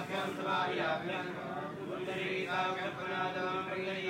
Savior, Savior, Savior,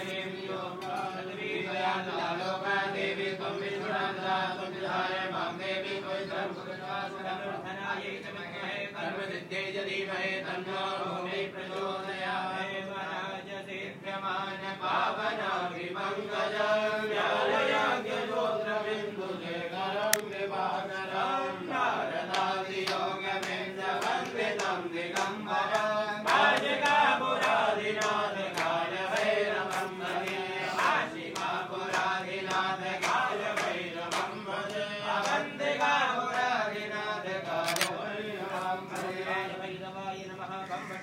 धनायै च विद्महे धर्मसिद्ध्यै च धीमहि तन्नो भूमिः प्रचोदयात् पावनाभिमङ्गजं ज्ञानयाज्ञोत्रबिन्दुशेखरं कृपाकरं नारदादियोगमेन्द्रवन्दितं दिगम्बरम्